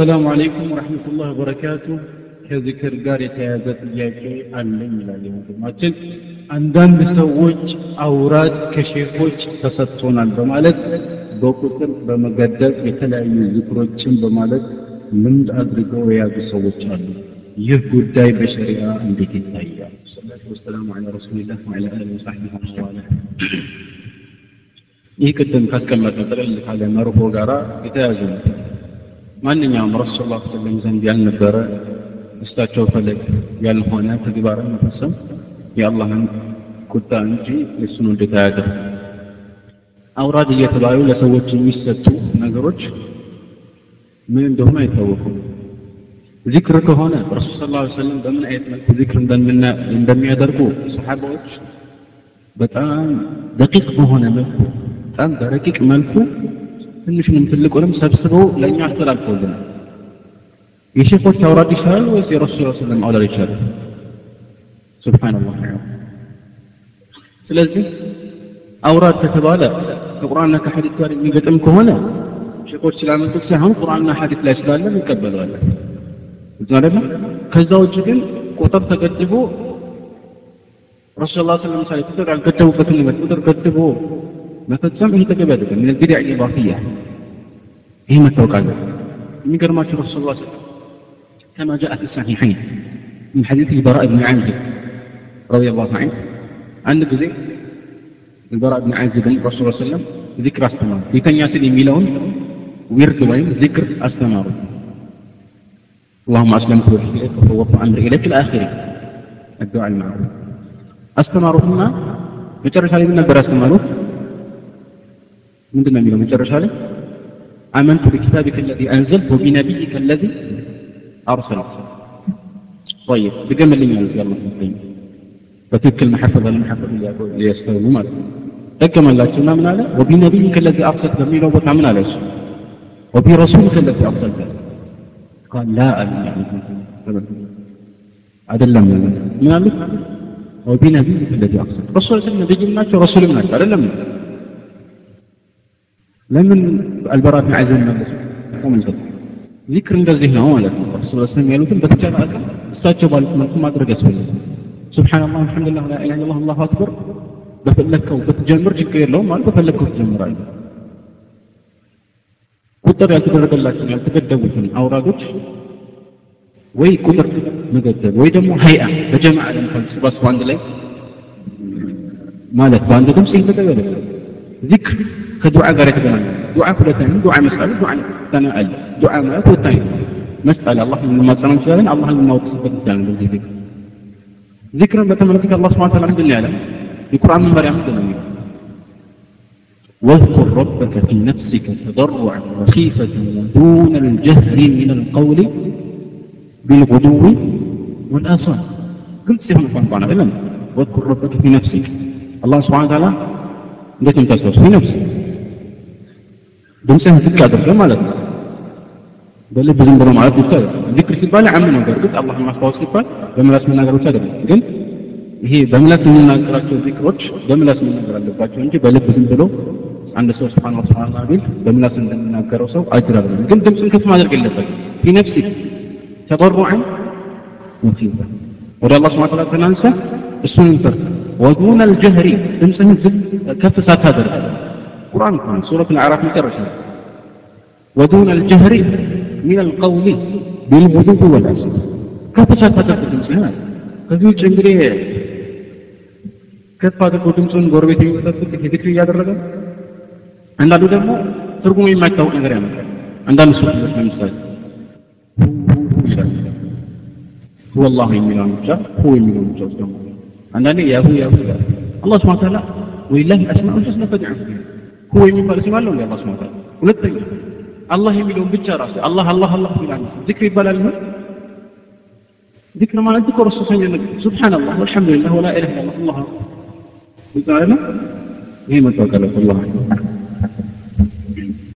ሰላም አለይኩም ወረሕመቱላህ ወበረካቱ። ከዝክር ጋር የተያያዘ ጥያቄ አለኝ ይላል ወንድማችን። አንዳንድ ሰዎች አውራት ከሼኮች ተሰጥቶናል በማለት በቁጥር በመገደብ የተለያዩ ዝክሮችን በማለት ልምድ አድርገው የያዙ ሰዎች አሉ። ይህ ጉዳይ በሸሪያ እንዴት ይታያል? ሰላቱ ወሰላሙ ዐላ ረሱሊላህ ወዐላ ይህ ቅድም ካስቀመጥነው ጠቅለል ካለ መርሆ ጋራ የተያያዙ ነው። ማንኛውም ረሱ ስ ላ ሰለም ዘንድ ያልነበረ እሳቸው ፈለግ ያልሆነ ተግባርን መፈጸም የአላህን ቁጣ እንጂ የእሱን ውዴታ አያደርግም። አውራድ እየተባሉ ለሰዎች የሚሰጡ ነገሮች ምን እንደሆነ አይታወቁም። ዚክር ከሆነ ረሱል ስ ላ ሰለም በምን አይነት መልኩ ዚክር እንደሚያደርጉ ሰሓባዎች በጣም ደቂቅ በሆነ መልኩ በጣም በረቂቅ መልኩ ትንሹንም ትልቁንም ሰብስቦ ለእኛ አስተላልፈውልን የሼኮች አውራድ ይችላል ወይስ የረሱል ስለም አውላድ ይችላል? ሱብሓነላህ። ስለዚህ አውራድ ከተባለ ከቁርአንና ከሐዲት ጋር የሚገጥም ከሆነ ሼኮች ስላመጡት ሳይሆን ቁርአንና ሐዲት ላይ ስላለ እንቀበለዋለን። እዛ ደግሞ ከዛ ውጭ ግን ቁጥር ተገድቦ ረሱል ላ ስለም ሳሌ ቁጥር ያልገደቡበትን ይመት ቁጥር ገድቦ من መተት ሰምዕ ተገበድከ ምን ልቢድዕ رسول الله صلى الله عليه وسلم كما جاء في الصحيحين من حديث البراء بن عازب رضي الله عنه عن ጊዜ البراء بن عازب رسول الله صلى الله عليه وسلم ذكر استمر يتنيا سل ميلون ويرد وين ذكر استمر اللهم اسلمت وحيك وفوضت امري اليك اخره الدعاء المعروف استمروا ثم መጨረሻ ላይ ምን ነበር ምንድን ነው የሚለው መጨረሻ ላይ አመንቱ ቢኪታቢከ ለዚ አንዘልት ወቢነቢይከ ለዚ አርሰልት طيب بجملين يلا በትክክል መሐፈዝ አለመሐፈዝ ሊያስተውሉ ማለት ነው ደገመላቸው እና ምን አለ ወቢነቢይከ ለዚ አርሰልት በሚለው ቦታ ምን አለ እሱ ወቢረሱልከ ለዚ አርሰልት قال لا አይደለም ምን አሉት ወቢነቢይከ ለዚ አርሰልት ረሱል ስለ ነቢይም ናቸው ረሱልም ናቸው አይደለም ለምን አልበራ ብን ዓዝብ መለሱ ምን ዘ ዚክር እንደዚህ ነው ማለት ነው ረሱ ስ ያሉትን በተቻለ አቅም እሳቸው ባሉት መልኩ ማድረግ ያስፈልግ ሱብሓነላህ አልሐምዱሊላህ ላ ኢላሀ ኢለላህ አላሁ አክበር በፈለግከው ብትጀምር ችግር የለውም ማለት በፈለግከው ትጀምራለህ ቁጥር ያልተደረገላቸው ያልተገደቡትን አውራዶች ወይ ቁጥር መገደብ ወይ ደግሞ ሀይአ በጀማ ለምሳሌ ስባስቡ አንድ ላይ ማለት በአንድ ድምፅ ይህ ተገበለ ዚክር ከدعاء ጋር የተገናኘ دعاء ሁለታ دعاء مسألة دعاء ثناء الله دعاء ማለት ሁለታ مسألة الله من ما تصنع شيئا الله من ما وقصبت الدنيا من ذكر ذكر الله سبحانه وتعالى عند النعلم القرآن من بريء عند النعلم واذكر ربك في نفسك تضرعا وخيفة دون الجهر من القول بالغدو والآصال قلت سيحن فان فانا واذكر ربك في نفسك الله سبحانه وتعالى قلت انت في نفسك ድምፅህን ዝቅ አድርገህ ማለት ነው። በልብ ዝም ብሎ ማለት ብቻ አይደለም። ዚክር ሲባል አም ነው። በእርግጥ አላህን ማስታወስ ሲባል በምላስ መናገር ብቻ አይደለም። ግን ይሄ በምላስ የምናገራቸው ዚክሮች በምላስ መናገር አለባቸው እንጂ በልብ ዝም ብሎ አንድ ሰው ስብሓን ስብሓን ቢል በምላስ እንደምናገረው ሰው አጅር አለ። ግን ድምፅን ከፍ ማድረግ የለበት ፊ ነፍሲ ተጠሩዐን ወፊዛ ወደ አላህ ስብሓን ተዓላ ተናንሰ እሱን ፈር ወዱን አልጀህሪ ድምፅህን ከፍ ሳታደርግ القرآن القرآن سورة الأعراف مكرر ودون الجهر من القول بالبدو والاسف كيف ستفاد القدم سنة؟ كيف يجب كيف ستفاد القدم سنة؟ غربة تيوتات كيف يجب أن يجب أن يجب أن يجب أن يجب أن يجب أن يجب أن يجب أن يجب أن هو الله يميل عن هو يميل عن الجزء أنا لي يا هو يا هو الله سبحانه وتعالى ولله أسماء الجزء لا تدعم فيها ኩዌ የሚባል ስም አለው እንዲ አላ ሁለተኛ አላህ የሚለውን ብቻ ራሱ አላህ አላህ አላህ ይላል ዚክር ይባላል ምን ذكر ما ذكر الرسول سبحان الله والحمد لله ولا اله الا الله الله قلت هي ما توكلت الله عليه